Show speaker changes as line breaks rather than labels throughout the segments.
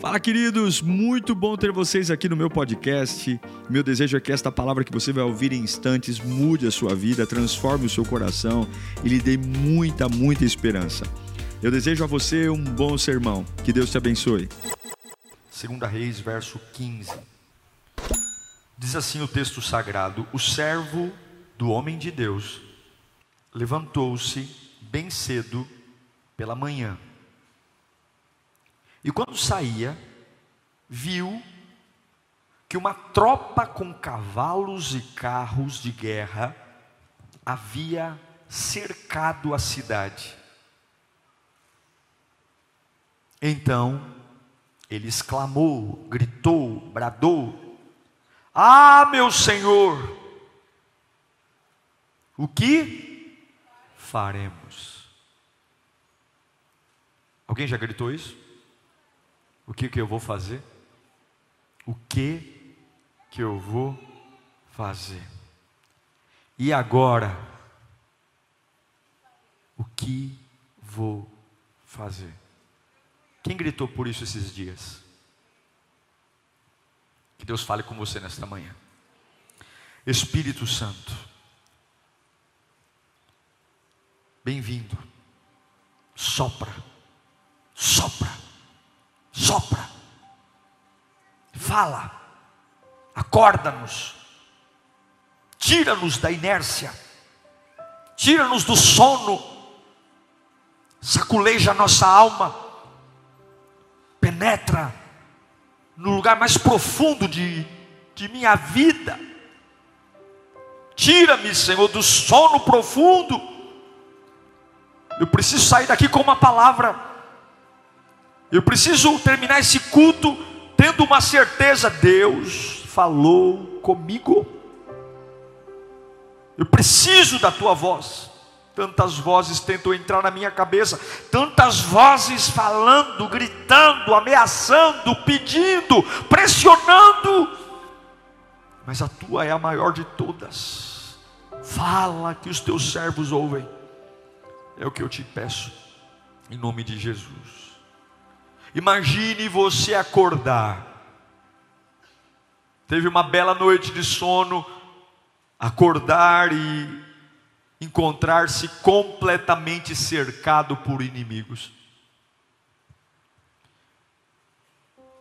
Fala, queridos! Muito bom ter vocês aqui no meu podcast. Meu desejo é que esta palavra que você vai ouvir em instantes mude a sua vida, transforme o seu coração e lhe dê muita, muita esperança. Eu desejo a você um bom sermão. Que Deus te abençoe.
Segunda Reis, verso 15. Diz assim o texto sagrado: O servo do homem de Deus levantou-se bem cedo pela manhã e quando saía, viu que uma tropa com cavalos e carros de guerra havia cercado a cidade. Então ele exclamou, gritou, bradou: Ah, meu senhor, o que faremos? Alguém já gritou isso? O que, que eu vou fazer? O que que eu vou fazer? E agora? O que vou fazer? Quem gritou por isso esses dias? Que Deus fale com você nesta manhã. Espírito Santo, bem-vindo. Sopra, sopra sopra, fala, acorda-nos, tira-nos da inércia, tira-nos do sono, saculeja a nossa alma, penetra no lugar mais profundo de, de minha vida. Tira-me, Senhor, do sono profundo. Eu preciso sair daqui com uma palavra eu preciso terminar esse culto tendo uma certeza: Deus falou comigo. Eu preciso da tua voz. Tantas vozes tentam entrar na minha cabeça, tantas vozes falando, gritando, ameaçando, pedindo, pressionando, mas a tua é a maior de todas. Fala que os teus servos ouvem, é o que eu te peço, em nome de Jesus. Imagine você acordar. Teve uma bela noite de sono, acordar e encontrar-se completamente cercado por inimigos.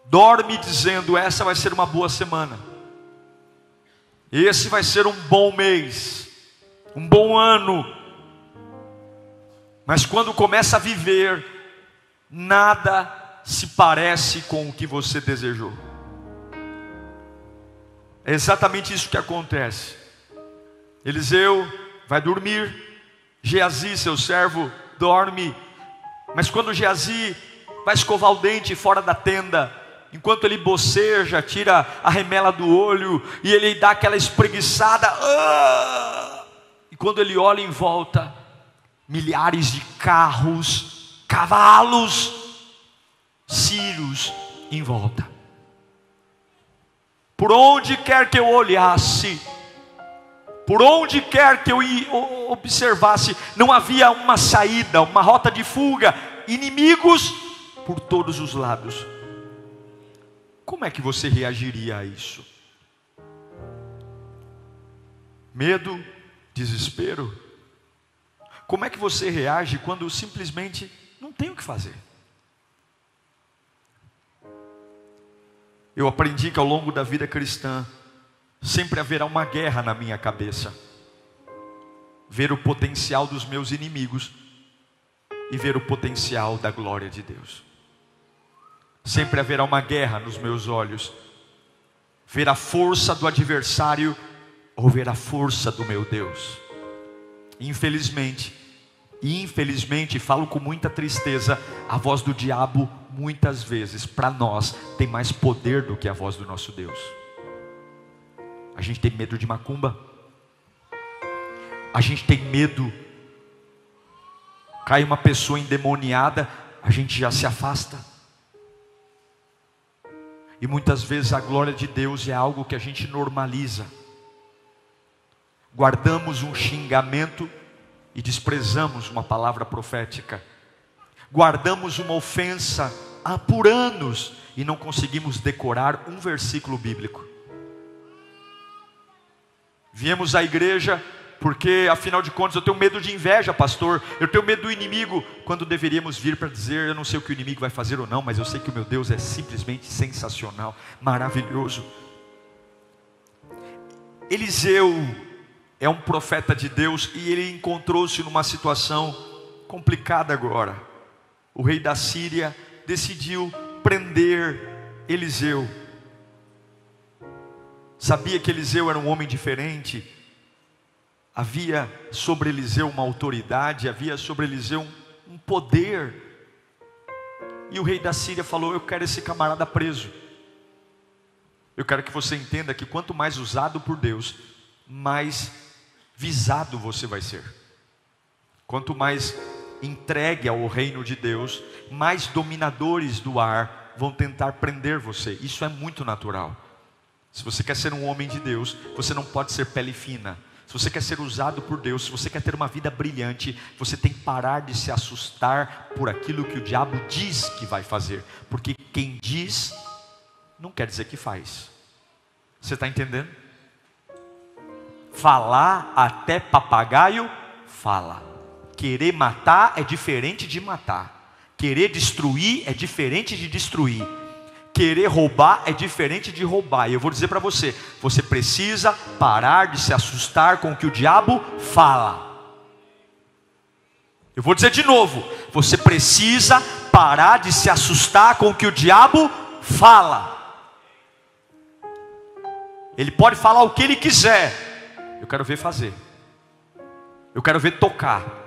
Dorme dizendo: essa vai ser uma boa semana. Esse vai ser um bom mês, um bom ano. Mas quando começa a viver, nada se parece com o que você desejou. É exatamente isso que acontece. Eliseu vai dormir, Geazi, seu servo, dorme, mas quando Geazi vai escovar o dente fora da tenda, enquanto ele boceja, tira a remela do olho e ele dá aquela espreguiçada, ah! e quando ele olha em volta, milhares de carros, cavalos, sírios em volta. Por onde quer que eu olhasse, por onde quer que eu observasse, não havia uma saída, uma rota de fuga, inimigos por todos os lados. Como é que você reagiria a isso? Medo, desespero? Como é que você reage quando simplesmente não tem o que fazer? Eu aprendi que ao longo da vida cristã, sempre haverá uma guerra na minha cabeça. Ver o potencial dos meus inimigos e ver o potencial da glória de Deus. Sempre haverá uma guerra nos meus olhos. Ver a força do adversário ou ver a força do meu Deus. Infelizmente, infelizmente, falo com muita tristeza, a voz do diabo, muitas vezes, para nós, tem mais poder do que a voz do nosso Deus. A gente tem medo de macumba, a gente tem medo, cai uma pessoa endemoniada, a gente já se afasta. E muitas vezes a glória de Deus é algo que a gente normaliza. Guardamos um xingamento e desprezamos uma palavra profética, guardamos uma ofensa por anos e não conseguimos decorar um versículo bíblico. Viemos à igreja porque, afinal de contas, eu tenho medo de inveja, pastor. Eu tenho medo do inimigo, quando deveríamos vir para dizer: eu não sei o que o inimigo vai fazer ou não, mas eu sei que o meu Deus é simplesmente sensacional, maravilhoso. Eliseu é um profeta de Deus e ele encontrou-se numa situação complicada agora. O rei da Síria decidiu prender Eliseu. Sabia que Eliseu era um homem diferente. Havia sobre Eliseu uma autoridade, havia sobre Eliseu um, poder. E o rei da Síria falou: Eu quero esse camarada preso. Eu quero que você entenda que quanto mais usado por Deus, mais visado você vai ser. Quanto mais entregue ao reino de Deus, mais dominadores do ar vão tentar prender você. Isso é muito natural. Se você quer ser um homem de Deus, você não pode ser pele fina. Se você quer ser usado por Deus, se você quer ter uma vida brilhante, você tem que parar de se assustar por aquilo que o diabo diz que vai fazer, porque quem diz não quer dizer que faz. Você está entendendo? Falar até papagaio fala. Querer matar é diferente de matar. Querer destruir é diferente de destruir. Querer roubar é diferente de roubar. E eu vou dizer para você: você precisa parar de se assustar com o que o diabo fala. Eu vou dizer de novo: você precisa parar de se assustar com o que o diabo fala. Ele pode falar o que ele quiser. Eu quero ver fazer. Eu quero ver tocar.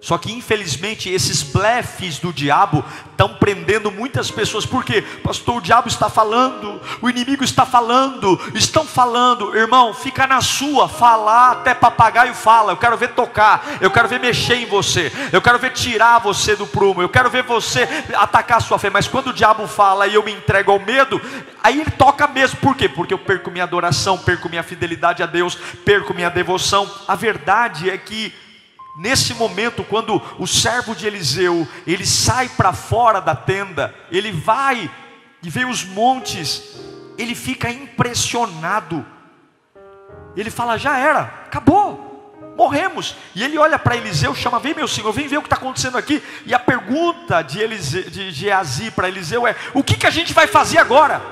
Só que infelizmente esses blefes do diabo estão prendendo muitas pessoas. Por quê? Pastor, o diabo está falando, o inimigo está falando, estão falando. Irmão, fica na sua, falar até papagaio fala. Eu quero ver tocar, eu quero ver mexer em você, eu quero ver tirar você do prumo, eu quero ver você atacar a sua fé. Mas quando o diabo fala e eu me entrego ao medo, aí ele toca mesmo. Por quê? Porque eu perco minha adoração, perco minha fidelidade a Deus, perco minha devoção. A verdade é que Nesse momento, quando o servo de Eliseu, ele sai para fora da tenda, ele vai e vê os montes, ele fica impressionado. Ele fala: já era, acabou, morremos. E ele olha para Eliseu, chama: vem meu senhor, vem ver o que está acontecendo aqui. E a pergunta de, Eliseu, de Geazi para Eliseu é: o que, que a gente vai fazer agora?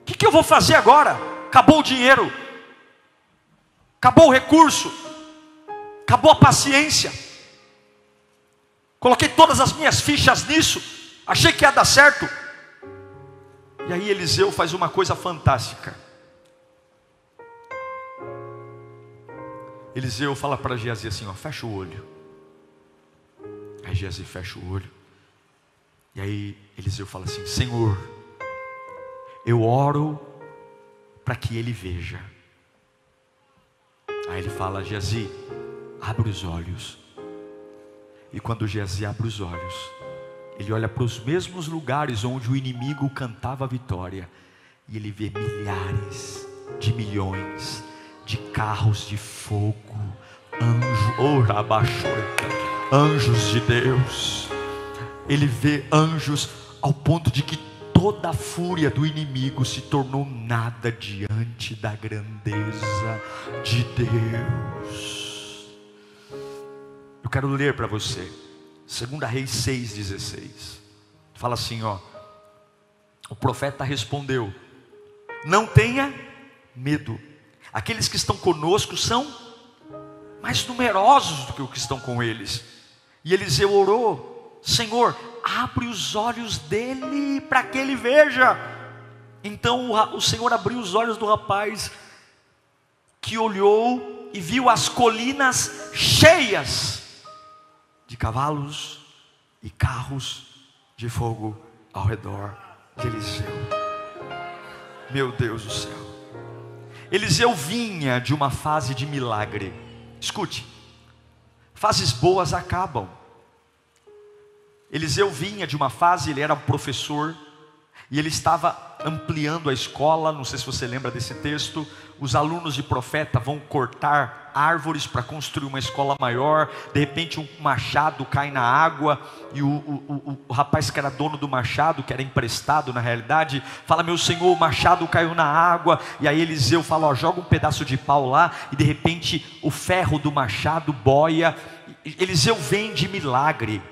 O que, que eu vou fazer agora? Acabou o dinheiro, acabou o recurso, acabou a paciência. Coloquei todas as minhas fichas nisso, achei que ia dar certo. E aí Eliseu faz uma coisa fantástica. Eliseu fala para Geazi assim: ó, fecha o olho. Aí Geazi fecha o olho. E aí Eliseu fala assim: Senhor, eu oro para que ele veja. Aí ele fala: Geazi, abre os olhos. E quando Geazi abre os olhos, ele olha para os mesmos lugares onde o inimigo cantava a vitória, e ele vê milhares de milhões de carros de fogo, anjo, oh, anjos de Deus. Ele vê anjos ao ponto de que toda a fúria do inimigo se tornou nada diante da grandeza de Deus quero ler para você. 2 Reis 6,16. Fala assim, ó. O profeta respondeu: Não tenha medo. Aqueles que estão conosco são mais numerosos do que os que estão com eles. E Eliseu orou: Senhor, abre os olhos dele para que ele veja. Então o Senhor abriu os olhos do rapaz, que olhou e viu as colinas cheias de cavalos e carros de fogo ao redor de Eliseu. Meu Deus do céu. Eliseu vinha de uma fase de milagre. Escute, fases boas acabam. Eliseu vinha de uma fase, ele era um professor, e ele estava ampliando a escola. Não sei se você lembra desse texto. Os alunos de profeta vão cortar árvores para construir uma escola maior. De repente, um machado cai na água e o, o, o, o rapaz que era dono do machado, que era emprestado na realidade, fala: Meu senhor, o machado caiu na água. E aí Eliseu fala: ó, Joga um pedaço de pau lá, e de repente o ferro do machado boia. Eliseu vem de milagre.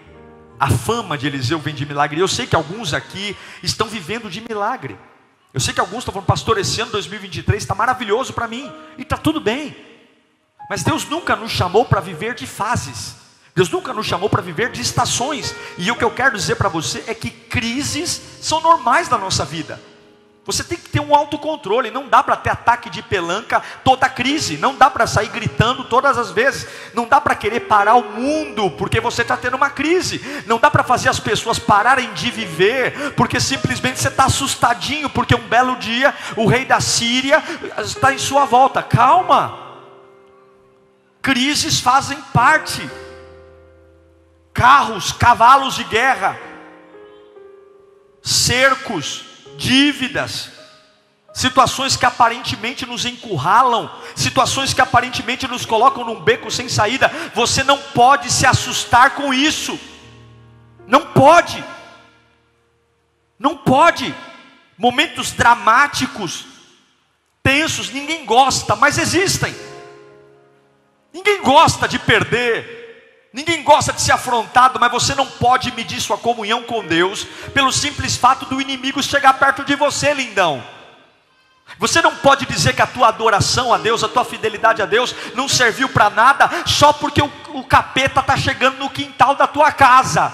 A fama de Eliseu vem de milagre. Eu sei que alguns aqui estão vivendo de milagre. Eu sei que alguns estão falando, pastor, esse ano 2023 está maravilhoso para mim, e está tudo bem. Mas Deus nunca nos chamou para viver de fases. Deus nunca nos chamou para viver de estações. E o que eu quero dizer para você é que crises são normais na nossa vida. Você tem que ter um autocontrole, não dá para ter ataque de pelanca toda crise, não dá para sair gritando todas as vezes, não dá para querer parar o mundo porque você está tendo uma crise, não dá para fazer as pessoas pararem de viver porque simplesmente você está assustadinho porque um belo dia o rei da Síria está em sua volta. Calma, crises fazem parte, carros, cavalos de guerra, cercos, dívidas, situações que aparentemente nos encurralam, situações que aparentemente nos colocam num beco sem saída. Você não pode se assustar com isso, não pode, não pode. Momentos dramáticos, tensos, ninguém gosta, mas existem. Ninguém gosta de perder, Ninguém gosta de ser afrontado, mas você não pode medir sua comunhão com Deus pelo simples fato do inimigo chegar perto de você, lindão. Você não pode dizer que a tua adoração a Deus, a tua fidelidade a Deus não serviu para nada só porque o, o capeta está chegando no quintal da tua casa.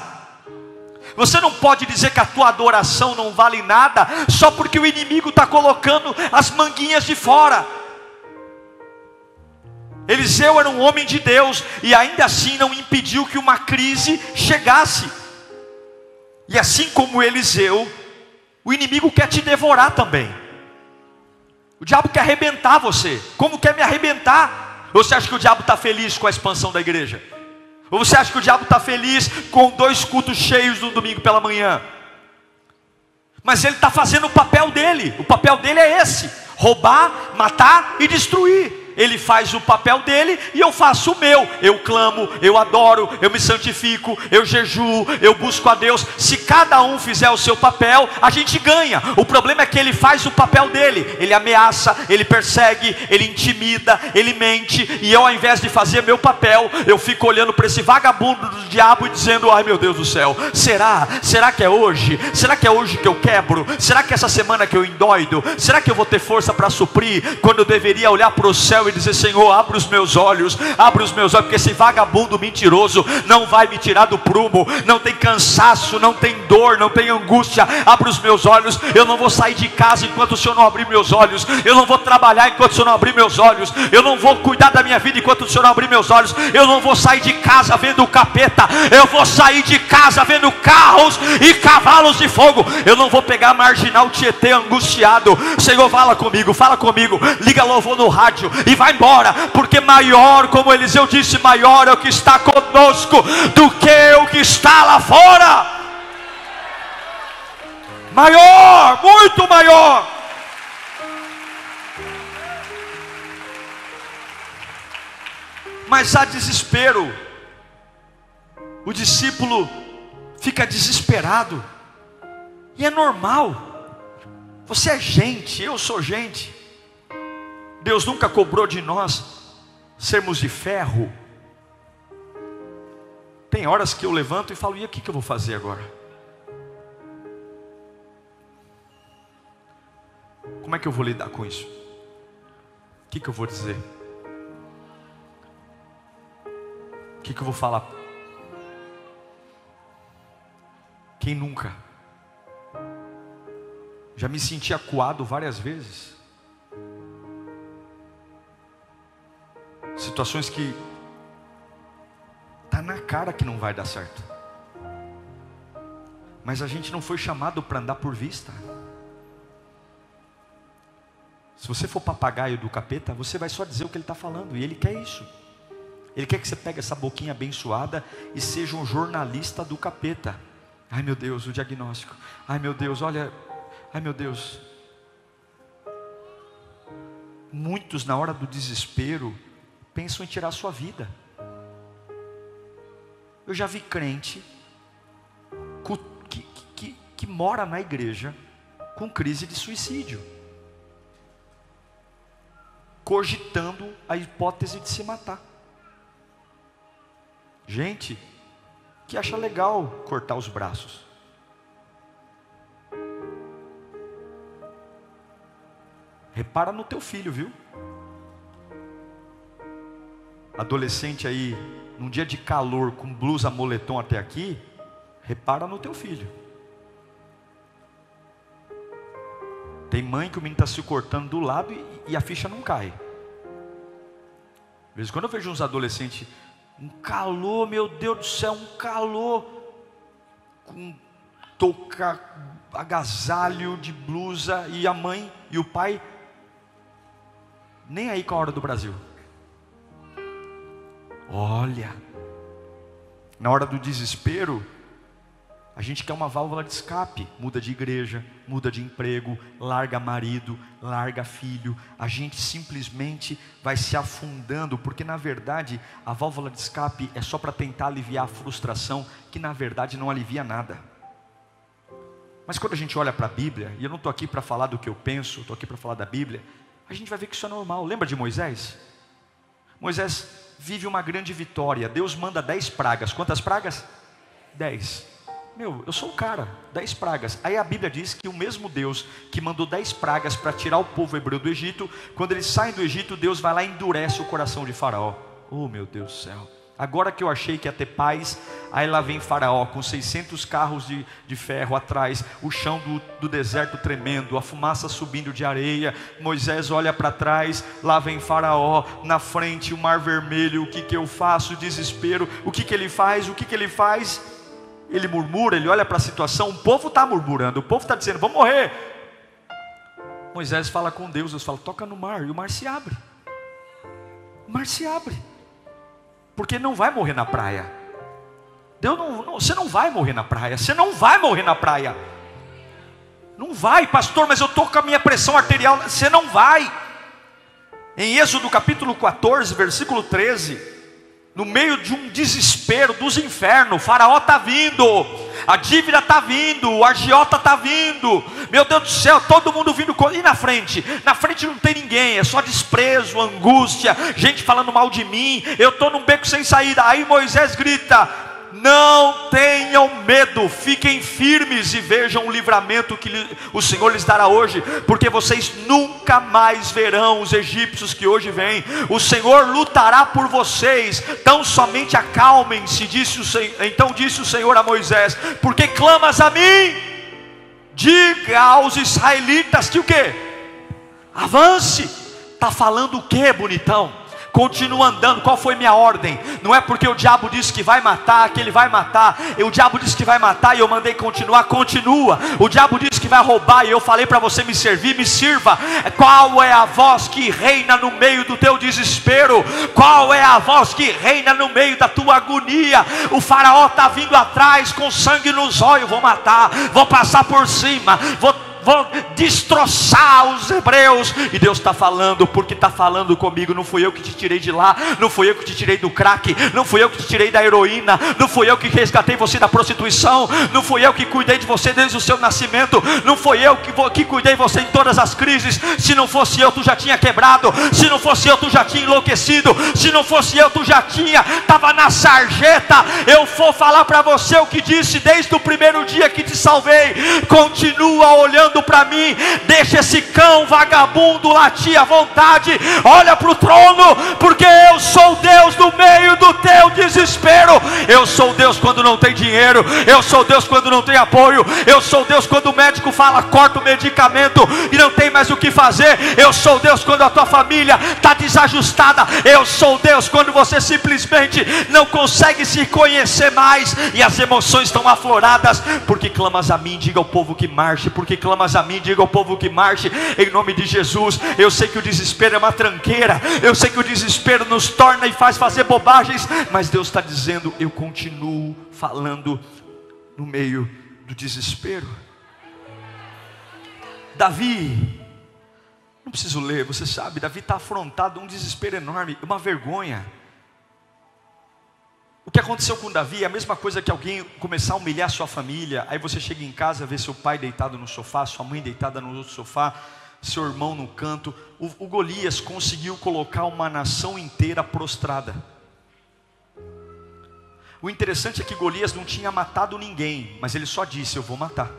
Você não pode dizer que a tua adoração não vale nada só porque o inimigo está colocando as manguinhas de fora. Eliseu era um homem de Deus e ainda assim não impediu que uma crise chegasse. E assim como Eliseu, o inimigo quer te devorar também. O diabo quer arrebentar você. Como quer me arrebentar? Ou você acha que o diabo está feliz com a expansão da igreja? Ou você acha que o diabo está feliz com dois cultos cheios no domingo pela manhã? Mas ele está fazendo o papel dele. O papel dele é esse: roubar, matar e destruir ele faz o papel dele e eu faço o meu. Eu clamo, eu adoro, eu me santifico, eu jejuo, eu busco a Deus. Se cada um fizer o seu papel, a gente ganha. O problema é que ele faz o papel dele. Ele ameaça, ele persegue, ele intimida, ele mente. E eu, ao invés de fazer meu papel, eu fico olhando para esse vagabundo do diabo e dizendo: Ai meu Deus do céu, será? Será que é hoje? Será que é hoje que eu quebro? Será que é essa semana que eu endoido? Será que eu vou ter força para suprir quando eu deveria olhar para o céu? E dizer: Senhor, abre os meus olhos, abre os meus olhos, porque esse vagabundo mentiroso não vai me tirar do prumo, não tem cansaço, não tem dor, não tem angústia. Abre os meus olhos, eu não vou sair de casa enquanto o Senhor não abrir meus olhos, eu não vou trabalhar enquanto o Senhor não abrir meus olhos, eu não vou cuidar da minha vida enquanto o Senhor não abrir meus olhos, eu não vou sair de casa vendo o capeta, eu vou sair de casa vendo carros e cavalos de fogo, eu não vou pegar marginal Tietê angustiado. Senhor, fala comigo, fala comigo, liga louvor no rádio e vai embora, porque maior, como Eliseu disse, maior é o que está conosco do que o que está lá fora. Maior, muito maior. Mas há desespero. O discípulo fica desesperado. E é normal. Você é gente, eu sou gente. Deus nunca cobrou de nós sermos de ferro. Tem horas que eu levanto e falo: e o que eu vou fazer agora? Como é que eu vou lidar com isso? O que, que eu vou dizer? O que, que eu vou falar? Quem nunca? Já me senti acuado várias vezes. Situações que tá na cara que não vai dar certo. Mas a gente não foi chamado para andar por vista. Se você for papagaio do capeta, você vai só dizer o que ele está falando, e ele quer isso. Ele quer que você pegue essa boquinha abençoada e seja um jornalista do capeta. Ai meu Deus, o diagnóstico. Ai meu Deus, olha. Ai meu Deus. Muitos na hora do desespero pensam em tirar sua vida. Eu já vi crente que, que, que mora na igreja com crise de suicídio, cogitando a hipótese de se matar. Gente que acha legal cortar os braços. Repara no teu filho, viu? Adolescente aí, num dia de calor, com blusa moletom até aqui, repara no teu filho. Tem mãe que o menino está se cortando do lado e, e, a ficha não cai. Às vezes quando eu vejo uns adolescentes, um calor, meu Deus do céu, um calor, com touca, agasalho de blusa, e a mãe e o pai, nem aí com a hora do Brasil. Olha, na hora do desespero, a gente quer uma válvula de escape, muda de igreja, muda de emprego, larga marido, larga filho. A gente simplesmente vai se afundando, porque na verdade a válvula de escape é só para tentar aliviar a frustração, que na verdade não alivia nada. Mas quando a gente olha para a Bíblia, e eu não estou aqui para falar do que eu penso, estou aqui para falar da Bíblia, a gente vai ver que isso é normal. Lembra de Moisés? Moisés vive uma grande vitória. Deus manda dez pragas. Quantas pragas? Dez. Meu, eu sou o cara, dez pragas. Aí a Bíblia diz que o mesmo Deus que mandou dez pragas para tirar o povo hebreu do Egito, quando eles saem do Egito, Deus vai lá e endurece o coração de Faraó. Oh meu Deus do céu. Agora que eu achei que ia ter paz, aí lá vem Faraó com 600 carros de, de ferro atrás, o chão do, do deserto tremendo, a fumaça subindo de areia. Moisés olha para trás, lá vem Faraó, na frente o mar vermelho. O que, que eu faço? Desespero. O que, que ele faz? O que, que ele faz? Ele murmura, ele olha para a situação. O povo está murmurando, o povo está dizendo: vamos morrer. Moisés fala com Deus, Deus fala: toca no mar, e o mar se abre. O mar se abre porque não vai morrer na praia. Deus não, não, você não vai morrer na praia, você não vai morrer na praia. Não vai, pastor, mas eu estou com a minha pressão arterial. Você não vai. Em Êxodo capítulo 14, versículo 13 no meio de um desespero dos infernos, o faraó está vindo, a dívida está vindo, o agiota está vindo, meu Deus do céu, todo mundo vindo, e na frente? Na frente não tem ninguém, é só desprezo, angústia, gente falando mal de mim, eu estou num beco sem saída, aí Moisés grita, não tenham medo, fiquem firmes e vejam o livramento que o Senhor lhes dará hoje, porque vocês nunca mais verão os egípcios que hoje vêm. O Senhor lutará por vocês, tão somente acalmem-se, disse o então disse o Senhor a Moisés: Porque clamas a mim? Diga aos israelitas que o que? Avance. Está falando o que, bonitão? Continua andando. Qual foi minha ordem? Não é porque o diabo disse que vai matar, que ele vai matar. O diabo disse que vai matar e eu mandei continuar, continua. O diabo disse que vai roubar e eu falei para você me servir, me sirva. Qual é a voz que reina no meio do teu desespero? Qual é a voz que reina no meio da tua agonia? O faraó está vindo atrás com sangue nos olhos, vou matar, vou passar por cima, vou vou destroçar os hebreus. E Deus está falando, porque está falando comigo. Não fui eu que te tirei de lá, não fui eu que te tirei do crack, não fui eu que te tirei da heroína, não fui eu que resgatei você da prostituição, não fui eu que cuidei de você desde o seu nascimento, não fui eu que, que cuidei de você em todas as crises. Se não fosse eu, tu já tinha quebrado, se não fosse eu, tu já tinha enlouquecido, se não fosse eu, tu já tinha, estava na sarjeta. Eu vou falar para você o que disse desde o primeiro dia que te salvei. Continua olhando para mim, deixa esse cão vagabundo latir à vontade, olha para o trono, porque eu sou Deus no meio do teu desespero. Eu sou Deus quando não tem dinheiro, eu sou Deus quando não tem apoio, eu sou Deus quando o médico fala corta o medicamento e não tem mais o que fazer. Eu sou Deus quando a tua família está desajustada. Eu sou Deus quando você simplesmente não consegue se conhecer mais e as emoções estão afloradas, porque clamas a mim, diga ao povo que marche, porque clamas a mim, diga ao povo que marche em nome de Jesus. Eu sei que o desespero é uma tranqueira, eu sei que o desespero nos torna e faz fazer bobagens, mas Deus está dizendo: eu continuo falando no meio do desespero. Davi, não preciso ler, você sabe, Davi está afrontado, um desespero enorme, uma vergonha. O que aconteceu com Davi é a mesma coisa que alguém começar a humilhar sua família, aí você chega em casa, vê seu pai deitado no sofá, sua mãe deitada no outro sofá, seu irmão no canto. O, o Golias conseguiu colocar uma nação inteira prostrada. O interessante é que Golias não tinha matado ninguém, mas ele só disse: Eu vou matar.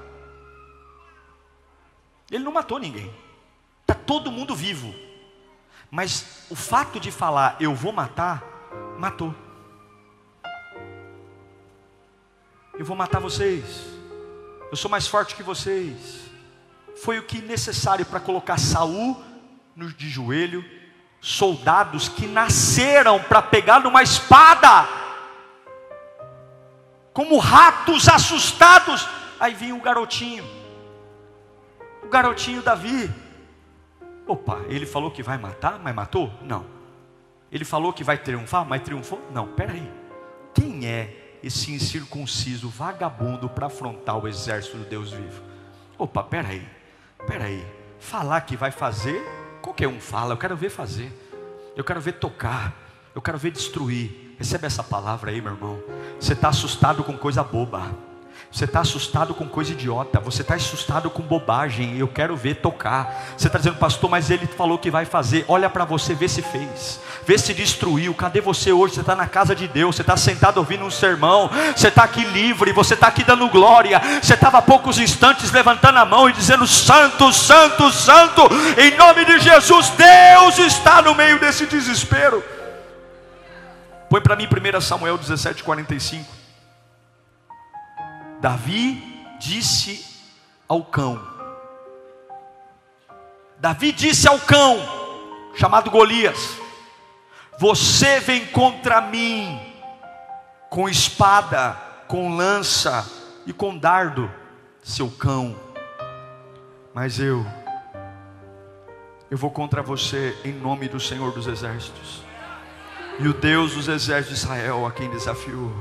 Ele não matou ninguém, está todo mundo vivo, mas o fato de falar eu vou matar, matou. Eu vou matar vocês. Eu sou mais forte que vocês. Foi o que necessário para colocar Saul de joelho, soldados que nasceram para pegar numa espada, como ratos assustados. Aí vinha o garotinho, o garotinho Davi. Opa, ele falou que vai matar, mas matou? Não. Ele falou que vai triunfar, mas triunfou? Não, peraí. Quem é esse incircunciso vagabundo para afrontar o exército do Deus vivo. Opa, peraí, peraí. Falar que vai fazer, qualquer um fala, eu quero ver fazer, eu quero ver tocar, eu quero ver destruir. Recebe essa palavra aí, meu irmão. Você está assustado com coisa boba. Você está assustado com coisa idiota, você está assustado com bobagem. Eu quero ver tocar. Você está dizendo, pastor, mas ele falou que vai fazer. Olha para você, vê se fez, vê se destruiu. Cadê você hoje? Você está na casa de Deus, você está sentado ouvindo um sermão, você está aqui livre, você está aqui dando glória. Você estava há poucos instantes levantando a mão e dizendo: Santo, Santo, Santo, em nome de Jesus, Deus está no meio desse desespero. Põe para mim 1 Samuel 17, 45. Davi disse ao cão. Davi disse ao cão, chamado Golias: Você vem contra mim com espada, com lança e com dardo, seu cão. Mas eu, eu vou contra você em nome do Senhor dos Exércitos. E o Deus dos exércitos de Israel a quem desafiou.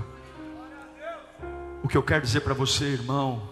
O que eu quero dizer para você, irmão,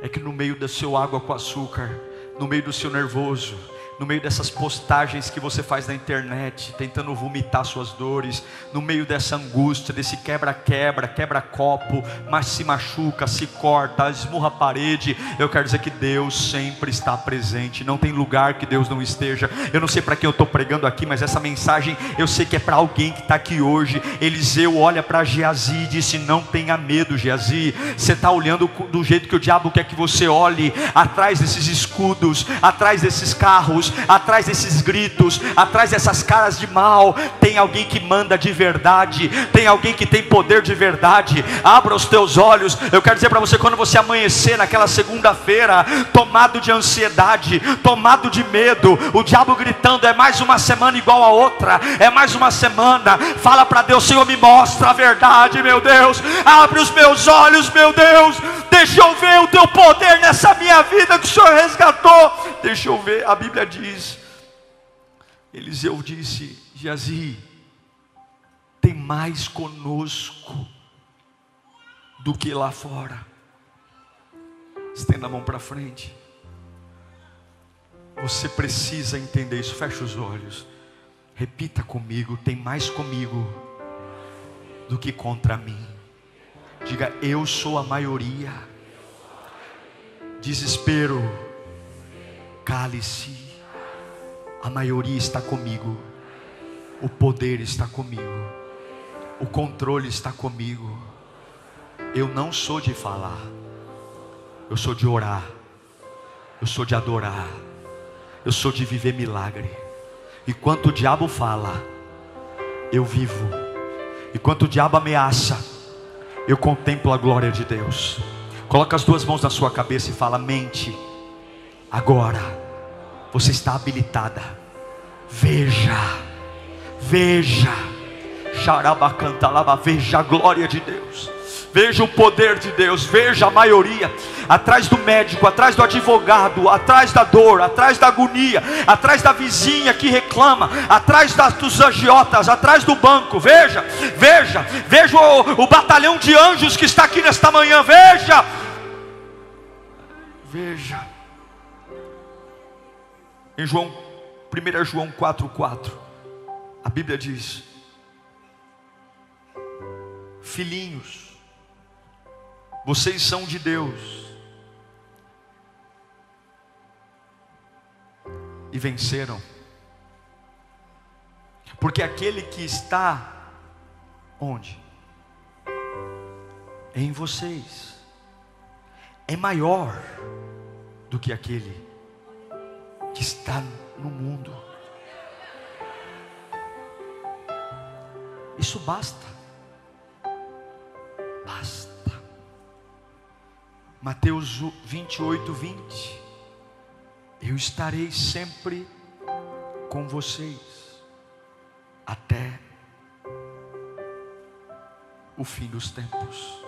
é que no meio do seu água com açúcar, no meio do seu nervoso, no meio dessas postagens que você faz na internet, tentando vomitar suas dores, no meio dessa angústia, desse quebra-quebra, quebra-copo, mas se machuca, se corta, esmurra a parede, eu quero dizer que Deus sempre está presente, não tem lugar que Deus não esteja. Eu não sei para quem eu estou pregando aqui, mas essa mensagem eu sei que é para alguém que está aqui hoje. Eliseu olha para Geazi e disse: Não tenha medo, Geazi. Você está olhando do jeito que o diabo quer que você olhe, atrás desses escudos, atrás desses carros atrás desses gritos, atrás dessas caras de mal, tem alguém que manda de verdade, tem alguém que tem poder de verdade. Abra os teus olhos. Eu quero dizer para você, quando você amanhecer naquela segunda-feira, tomado de ansiedade, tomado de medo, o diabo gritando: é mais uma semana igual a outra, é mais uma semana. Fala para Deus, Senhor, me mostra a verdade, meu Deus. Abre os meus olhos, meu Deus. Deixa eu ver o teu poder nessa minha vida que o Senhor resgatou. Deixa eu ver. A Bíblia diz diz, Eliseu disse: Jazi, tem mais conosco do que lá fora. Estenda a mão para frente. Você precisa entender isso. Feche os olhos. Repita comigo: tem mais comigo do que contra mim. Diga: eu sou a maioria. Desespero, cale-se. A maioria está comigo. O poder está comigo. O controle está comigo. Eu não sou de falar. Eu sou de orar. Eu sou de adorar. Eu sou de viver milagre. Enquanto o diabo fala, eu vivo. Enquanto o diabo ameaça, eu contemplo a glória de Deus. Coloca as duas mãos na sua cabeça e fala: mente, agora você está habilitada. Veja, veja, xarabacantalaba, veja a glória de Deus. Veja o poder de Deus, veja a maioria atrás do médico, atrás do advogado, atrás da dor, atrás da agonia, atrás da vizinha que reclama, atrás das, dos agiotas, atrás do banco. Veja, veja, veja o, o batalhão de anjos que está aqui nesta manhã. Veja, veja. Em João 1 João 4,4. A Bíblia diz: Filhinhos, vocês são de Deus e venceram, porque aquele que está onde? Em vocês, é maior do que aquele que está no mundo. Isso basta. Basta. Mateus 28, 20. Eu estarei sempre com vocês até o fim dos tempos.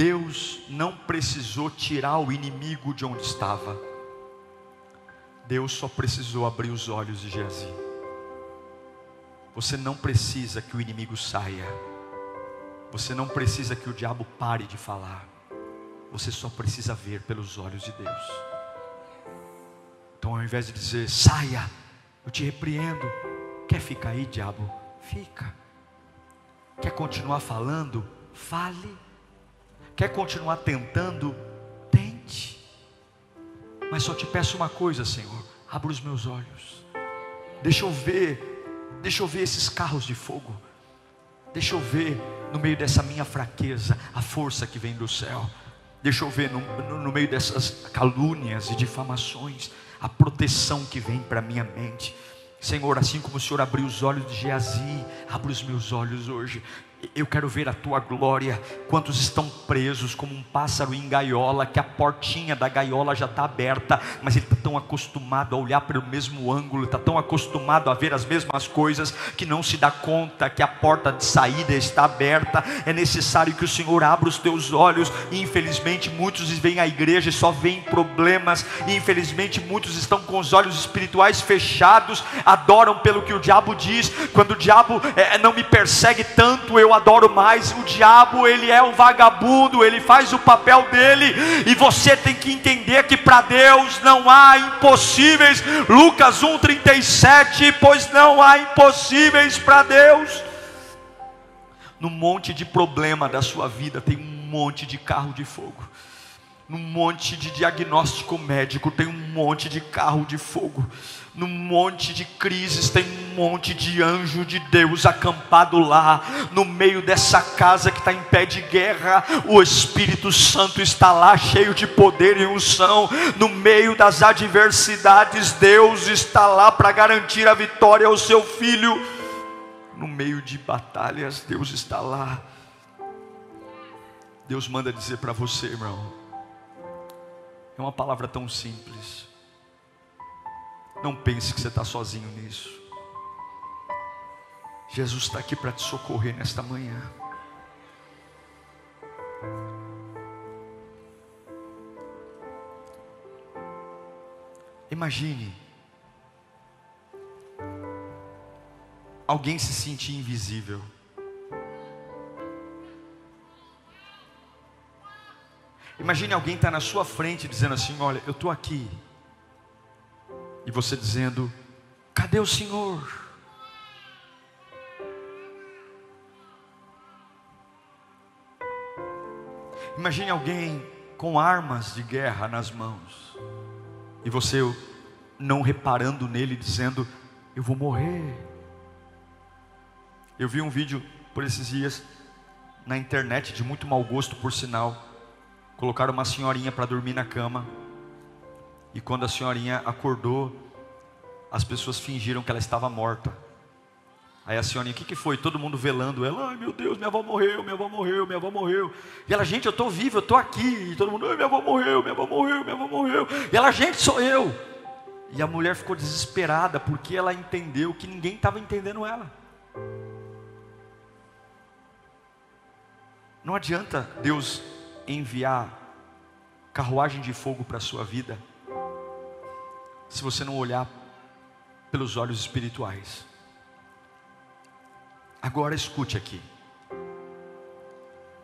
Deus não precisou tirar o inimigo de onde estava. Deus só precisou abrir os olhos de Geazi. Você não precisa que o inimigo saia. Você não precisa que o diabo pare de falar. Você só precisa ver pelos olhos de Deus. Então, ao invés de dizer, saia, eu te repreendo. Quer ficar aí, diabo? Fica. Quer continuar falando? Fale. Quer continuar tentando? Tente. Mas só te peço uma coisa, Senhor: abra os meus olhos. Deixa eu ver, deixa eu ver esses carros de fogo. Deixa eu ver no meio dessa minha fraqueza a força que vem do céu. Deixa eu ver no, no, no meio dessas calúnias e difamações a proteção que vem para minha mente. Senhor, assim como o Senhor abriu os olhos de Geazi, abre os meus olhos hoje. Eu quero ver a tua glória. Quantos estão presos como um pássaro em gaiola, que a portinha da gaiola já está aberta, mas ele está tão acostumado a olhar pelo mesmo ângulo, está tão acostumado a ver as mesmas coisas, que não se dá conta que a porta de saída está aberta. É necessário que o Senhor abra os teus olhos. Infelizmente muitos vêm à igreja e só veem problemas. Infelizmente muitos estão com os olhos espirituais fechados, adoram pelo que o diabo diz. Quando o diabo é, não me persegue tanto, eu eu adoro mais. O diabo, ele é um vagabundo, ele faz o papel dele, e você tem que entender que para Deus não há impossíveis. Lucas 1:37, pois não há impossíveis para Deus. No monte de problema da sua vida tem um monte de carro de fogo. No monte de diagnóstico médico tem um monte de carro de fogo no monte de crises tem um monte de anjo de Deus acampado lá, no meio dessa casa que está em pé de guerra, o Espírito Santo está lá, cheio de poder e unção, no meio das adversidades, Deus está lá para garantir a vitória ao seu filho, no meio de batalhas, Deus está lá. Deus manda dizer para você, irmão, é uma palavra tão simples não pense que você está sozinho nisso. Jesus está aqui para te socorrer nesta manhã. Imagine alguém se sentir invisível. Imagine alguém estar tá na sua frente dizendo assim: Olha, eu estou aqui. E você dizendo: Cadê o Senhor? Imagine alguém com armas de guerra nas mãos, e você não reparando nele, dizendo: Eu vou morrer. Eu vi um vídeo por esses dias na internet, de muito mau gosto, por sinal. Colocaram uma senhorinha para dormir na cama. E quando a senhorinha acordou, as pessoas fingiram que ela estava morta. Aí a senhorinha, o que, que foi? Todo mundo velando ela, ai meu Deus, minha avó morreu, minha avó morreu, minha avó morreu. E ela, gente, eu estou viva, eu estou aqui. E todo mundo, ai minha avó morreu, minha avó morreu, minha avó morreu. E ela, gente, sou eu. E a mulher ficou desesperada porque ela entendeu que ninguém estava entendendo ela. Não adianta Deus enviar carruagem de fogo para a sua vida se você não olhar pelos olhos espirituais. Agora escute aqui.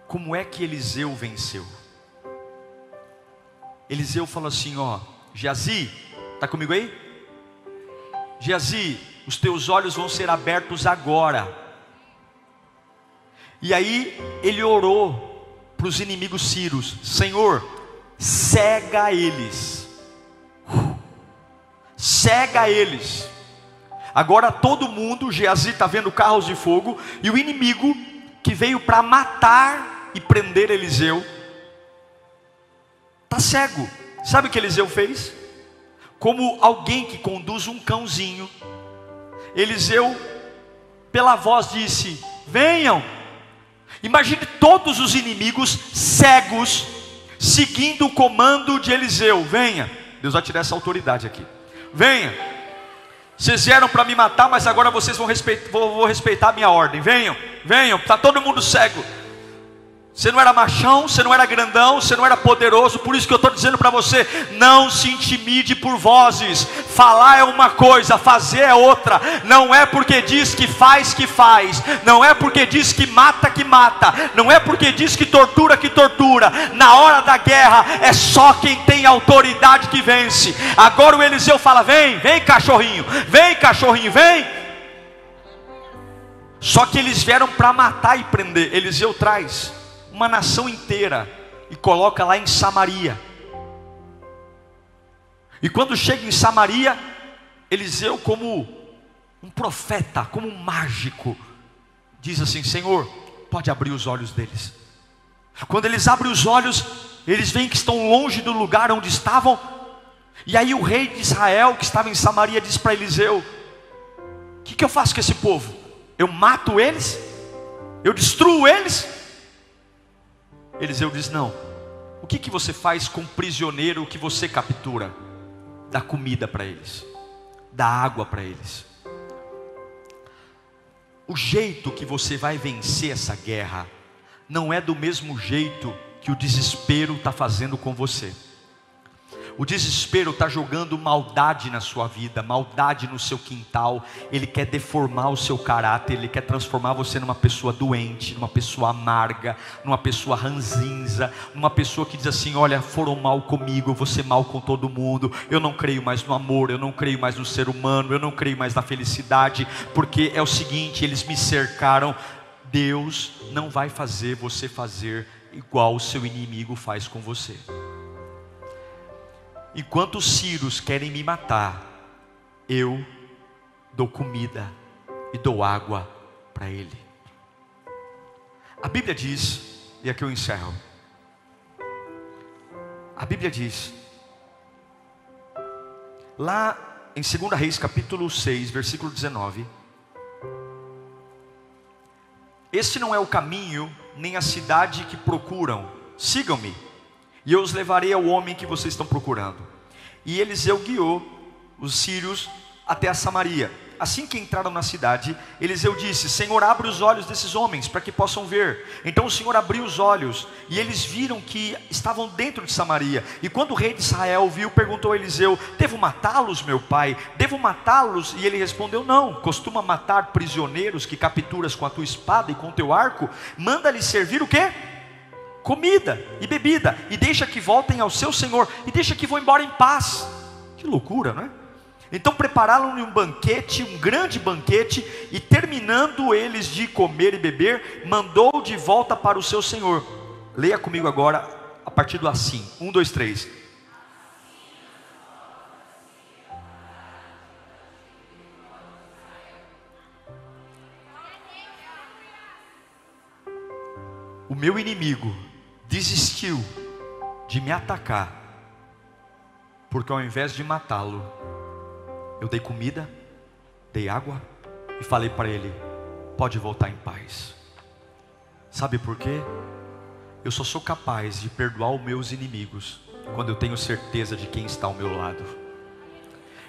Como é que Eliseu venceu? Eliseu falou assim: Ó, Geazi, está comigo aí? Geazi, os teus olhos vão ser abertos agora. E aí ele orou para os inimigos sírios: Senhor, cega eles, cega eles. Agora todo mundo, Geazi está vendo carros de fogo, e o inimigo que veio para matar e prender Eliseu, está cego. Sabe o que Eliseu fez? Como alguém que conduz um cãozinho, Eliseu, pela voz, disse: Venham. Imagine todos os inimigos cegos, seguindo o comando de Eliseu: Venha. Deus vai tirar essa autoridade aqui. Venha. Vocês vieram para me matar, mas agora vocês vão respeitar, vou, vou respeitar a minha ordem. Venham, venham, está todo mundo cego. Você não era machão, você não era grandão, você não era poderoso, por isso que eu estou dizendo para você: não se intimide por vozes. Falar é uma coisa, fazer é outra. Não é porque diz que faz que faz, não é porque diz que mata que mata, não é porque diz que tortura que tortura. Na hora da guerra é só quem tem autoridade que vence. Agora o Eliseu fala: vem, vem cachorrinho, vem cachorrinho, vem. Só que eles vieram para matar e prender. Eliseu traz uma nação inteira e coloca lá em Samaria. E quando chega em Samaria, Eliseu, como um profeta, como um mágico, diz assim: Senhor, pode abrir os olhos deles. Quando eles abrem os olhos, eles veem que estão longe do lugar onde estavam. E aí o rei de Israel, que estava em Samaria, diz para Eliseu: O que, que eu faço com esse povo? Eu mato eles? Eu destruo eles? Eliseu diz: Não. O que, que você faz com um prisioneiro que você captura? Dá comida para eles, dá água para eles. O jeito que você vai vencer essa guerra não é do mesmo jeito que o desespero está fazendo com você. O desespero está jogando maldade na sua vida, maldade no seu quintal. Ele quer deformar o seu caráter, ele quer transformar você numa pessoa doente, numa pessoa amarga, numa pessoa ranzinza, numa pessoa que diz assim: Olha, foram mal comigo, eu vou ser mal com todo mundo. Eu não creio mais no amor, eu não creio mais no ser humano, eu não creio mais na felicidade, porque é o seguinte: eles me cercaram. Deus não vai fazer você fazer igual o seu inimigo faz com você. Enquanto os sírios querem me matar, eu dou comida e dou água para ele. A Bíblia diz, e aqui eu encerro. A Bíblia diz, lá em 2 Reis capítulo 6, versículo 19: Este não é o caminho, nem a cidade que procuram, sigam-me e eu os levarei ao homem que vocês estão procurando. E Eliseu guiou os sírios até a Samaria. Assim que entraram na cidade, Eliseu disse: Senhor, abre os olhos desses homens para que possam ver. Então o Senhor abriu os olhos e eles viram que estavam dentro de Samaria. E quando o rei de Israel viu, perguntou a Eliseu: Devo matá-los, meu pai? Devo matá-los? E ele respondeu: Não. Costuma matar prisioneiros que capturas com a tua espada e com o teu arco? Manda-lhes servir o quê? Comida e bebida, e deixa que voltem ao seu Senhor, e deixa que vão embora em paz. Que loucura, não é? Então prepararam-lhe um banquete, um grande banquete, e terminando eles de comer e beber, mandou de volta para o seu Senhor. Leia comigo agora, a partir do assim: um, dois, três. O meu inimigo desistiu de me atacar, porque ao invés de matá-lo, eu dei comida, dei água e falei para ele: pode voltar em paz. Sabe por quê? Eu só sou capaz de perdoar os meus inimigos quando eu tenho certeza de quem está ao meu lado.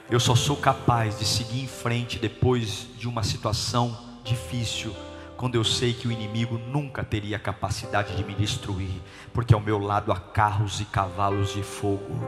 Eu só sou capaz de seguir em frente depois de uma situação difícil quando eu sei que o inimigo nunca teria capacidade de me destruir, porque ao meu lado há carros e cavalos de fogo.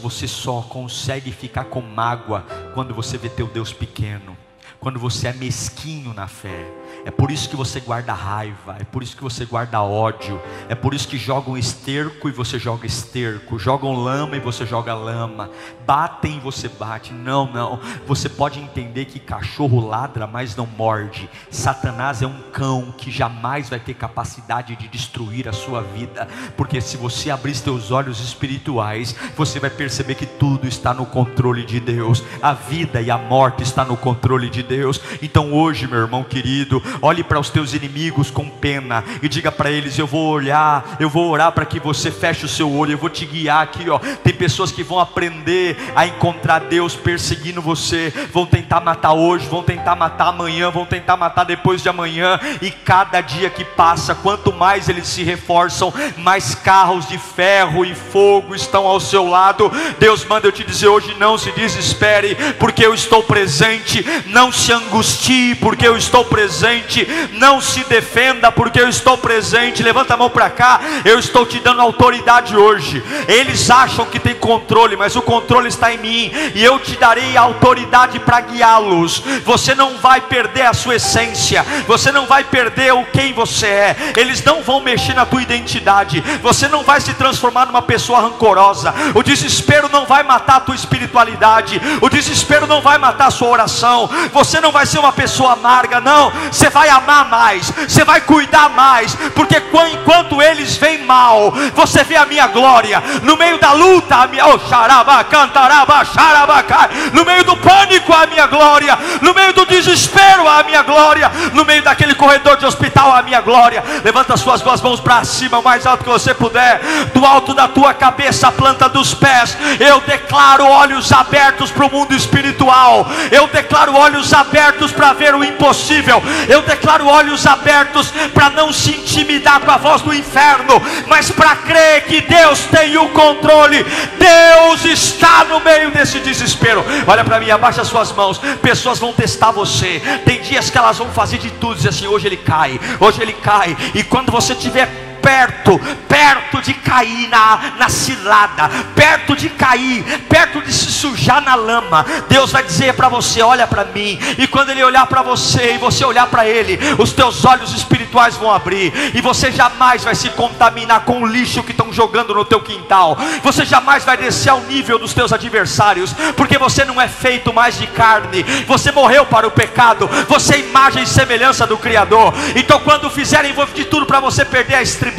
Você só consegue ficar com mágoa quando você vê teu Deus pequeno, quando você é mesquinho na fé. É por isso que você guarda raiva, é por isso que você guarda ódio, é por isso que jogam esterco e você joga esterco, jogam lama e você joga lama, batem e você bate. Não, não. Você pode entender que cachorro ladra, mas não morde. Satanás é um cão que jamais vai ter capacidade de destruir a sua vida, porque se você abrir seus olhos espirituais, você vai perceber que tudo está no controle de Deus. A vida e a morte está no controle de Deus. Então hoje, meu irmão querido, olhe para os teus inimigos com pena e diga para eles: Eu vou olhar, eu vou orar para que você feche o seu olho, eu vou te guiar aqui. Ó. Tem pessoas que vão aprender a encontrar Deus perseguindo você, vão tentar matar hoje, vão tentar matar amanhã, vão tentar matar depois de amanhã, e cada dia que passa, quanto mais eles se reforçam, mais carros de ferro e fogo estão ao seu lado. Deus manda eu te dizer hoje: não se desespere, porque eu estou presente, não se angustie, porque eu estou presente presente. Não se defenda, porque eu estou presente. Levanta a mão para cá. Eu estou te dando autoridade hoje. Eles acham que tem controle, mas o controle está em mim. E eu te darei autoridade para guiá-los. Você não vai perder a sua essência. Você não vai perder o quem você é. Eles não vão mexer na tua identidade. Você não vai se transformar numa pessoa rancorosa. O desespero não vai matar a tua espiritualidade. O desespero não vai matar a sua oração. Você não vai ser uma pessoa amarga, não. Você vai amar mais, você vai cuidar mais, porque enquanto eles vêm mal, você vê a minha glória, no meio da luta, a minha, oh, xaraba, cantaraba, xarabacai, no meio do pânico, a minha glória, no meio do desespero, a minha glória, no meio daquele corredor de hospital, a minha glória. Levanta as suas duas mãos para cima, o mais alto que você puder, do alto da tua cabeça, a planta dos pés. Eu declaro olhos abertos para o mundo espiritual, eu declaro olhos abertos para ver o impossível, eu declaro olhos abertos para não se intimidar com a voz do inferno, mas para crer que Deus tem o controle. Deus está no meio desse desespero. Olha para mim, abaixa suas mãos. Pessoas vão testar você. Tem dias que elas vão fazer de tudo, dizer assim: hoje ele cai, hoje ele cai. E quando você tiver perto, perto de cair na, na cilada, perto de cair, perto de se sujar na lama, Deus vai dizer para você: olha para mim, e quando Ele olhar para você e você olhar para Ele, os teus olhos espirituais vão abrir, e você jamais vai se contaminar com o lixo que estão jogando no teu quintal, você jamais vai descer ao nível dos teus adversários, porque você não é feito mais de carne, você morreu para o pecado, você é imagem e semelhança do Criador, então quando fizerem de tudo para você perder a estrela,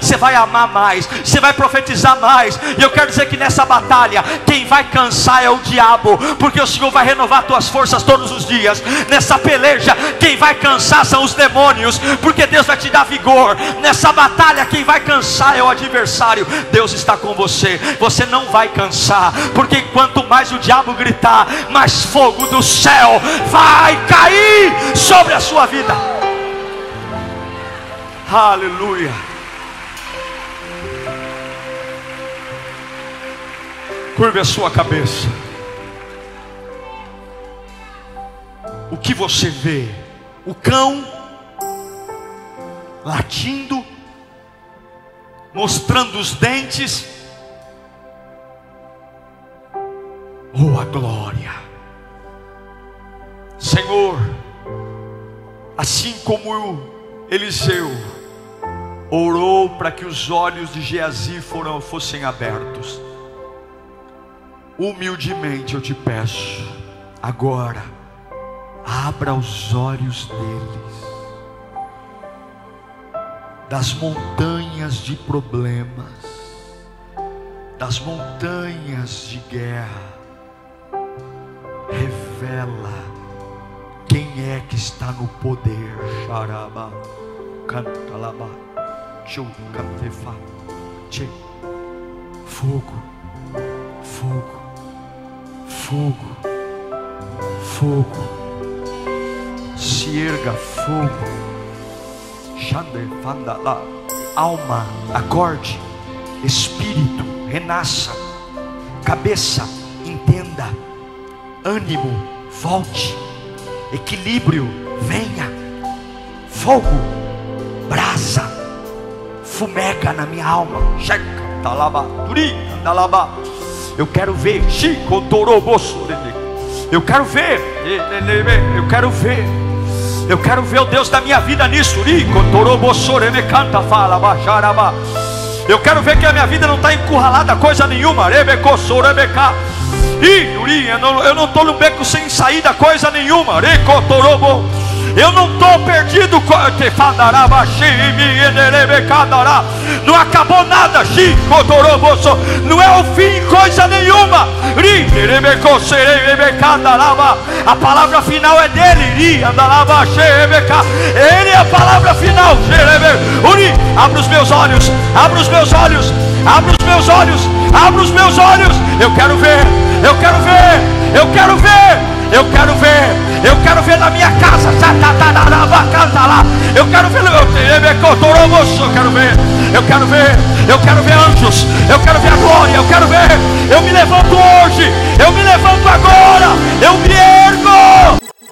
você vai amar mais, você vai profetizar mais. E eu quero dizer que nessa batalha, quem vai cansar é o diabo, porque o Senhor vai renovar tuas forças todos os dias. Nessa peleja, quem vai cansar são os demônios, porque Deus vai te dar vigor. Nessa batalha, quem vai cansar é o adversário. Deus está com você, você não vai cansar, porque quanto mais o diabo gritar, mais fogo do céu vai cair sobre a sua vida. Aleluia. Curve a sua cabeça. O que você vê? O cão latindo, mostrando os dentes, ou a glória? Senhor, assim como Eliseu orou para que os olhos de Geazi foram, fossem abertos, humildemente eu te peço, agora, abra os olhos deles, das montanhas de problemas, das montanhas de guerra, revela quem é que está no poder, Xaraba, Cantalaba, Fogo, fogo fogo, fogo, se erga fogo, alma, acorde, espírito, renasça, cabeça, entenda, ânimo, volte, equilíbrio, venha, fogo, brasa, fumega na minha alma, checa, talaba, turi, talaba eu quero ver. Eu quero ver. Eu quero ver. Eu quero ver o Deus da minha vida nisso. Eu quero ver que a minha vida não está encurralada coisa nenhuma. Eu não estou no beco sem saída coisa nenhuma. Eu não estou perdido. Não acabou nada. Não é o fim, coisa nenhuma. A palavra final é dele. Ele é a palavra final. Abra os meus olhos. Abra os meus olhos. Abra os meus olhos. Abra os meus olhos. Eu quero ver. Eu quero ver. Eu quero ver. Eu quero ver, eu quero ver na minha casa. Eu quero ver, eu quero ver, eu quero ver, eu quero ver anjos, eu quero ver a glória, eu quero ver. Eu me levanto hoje, eu me levanto agora, eu me ergo.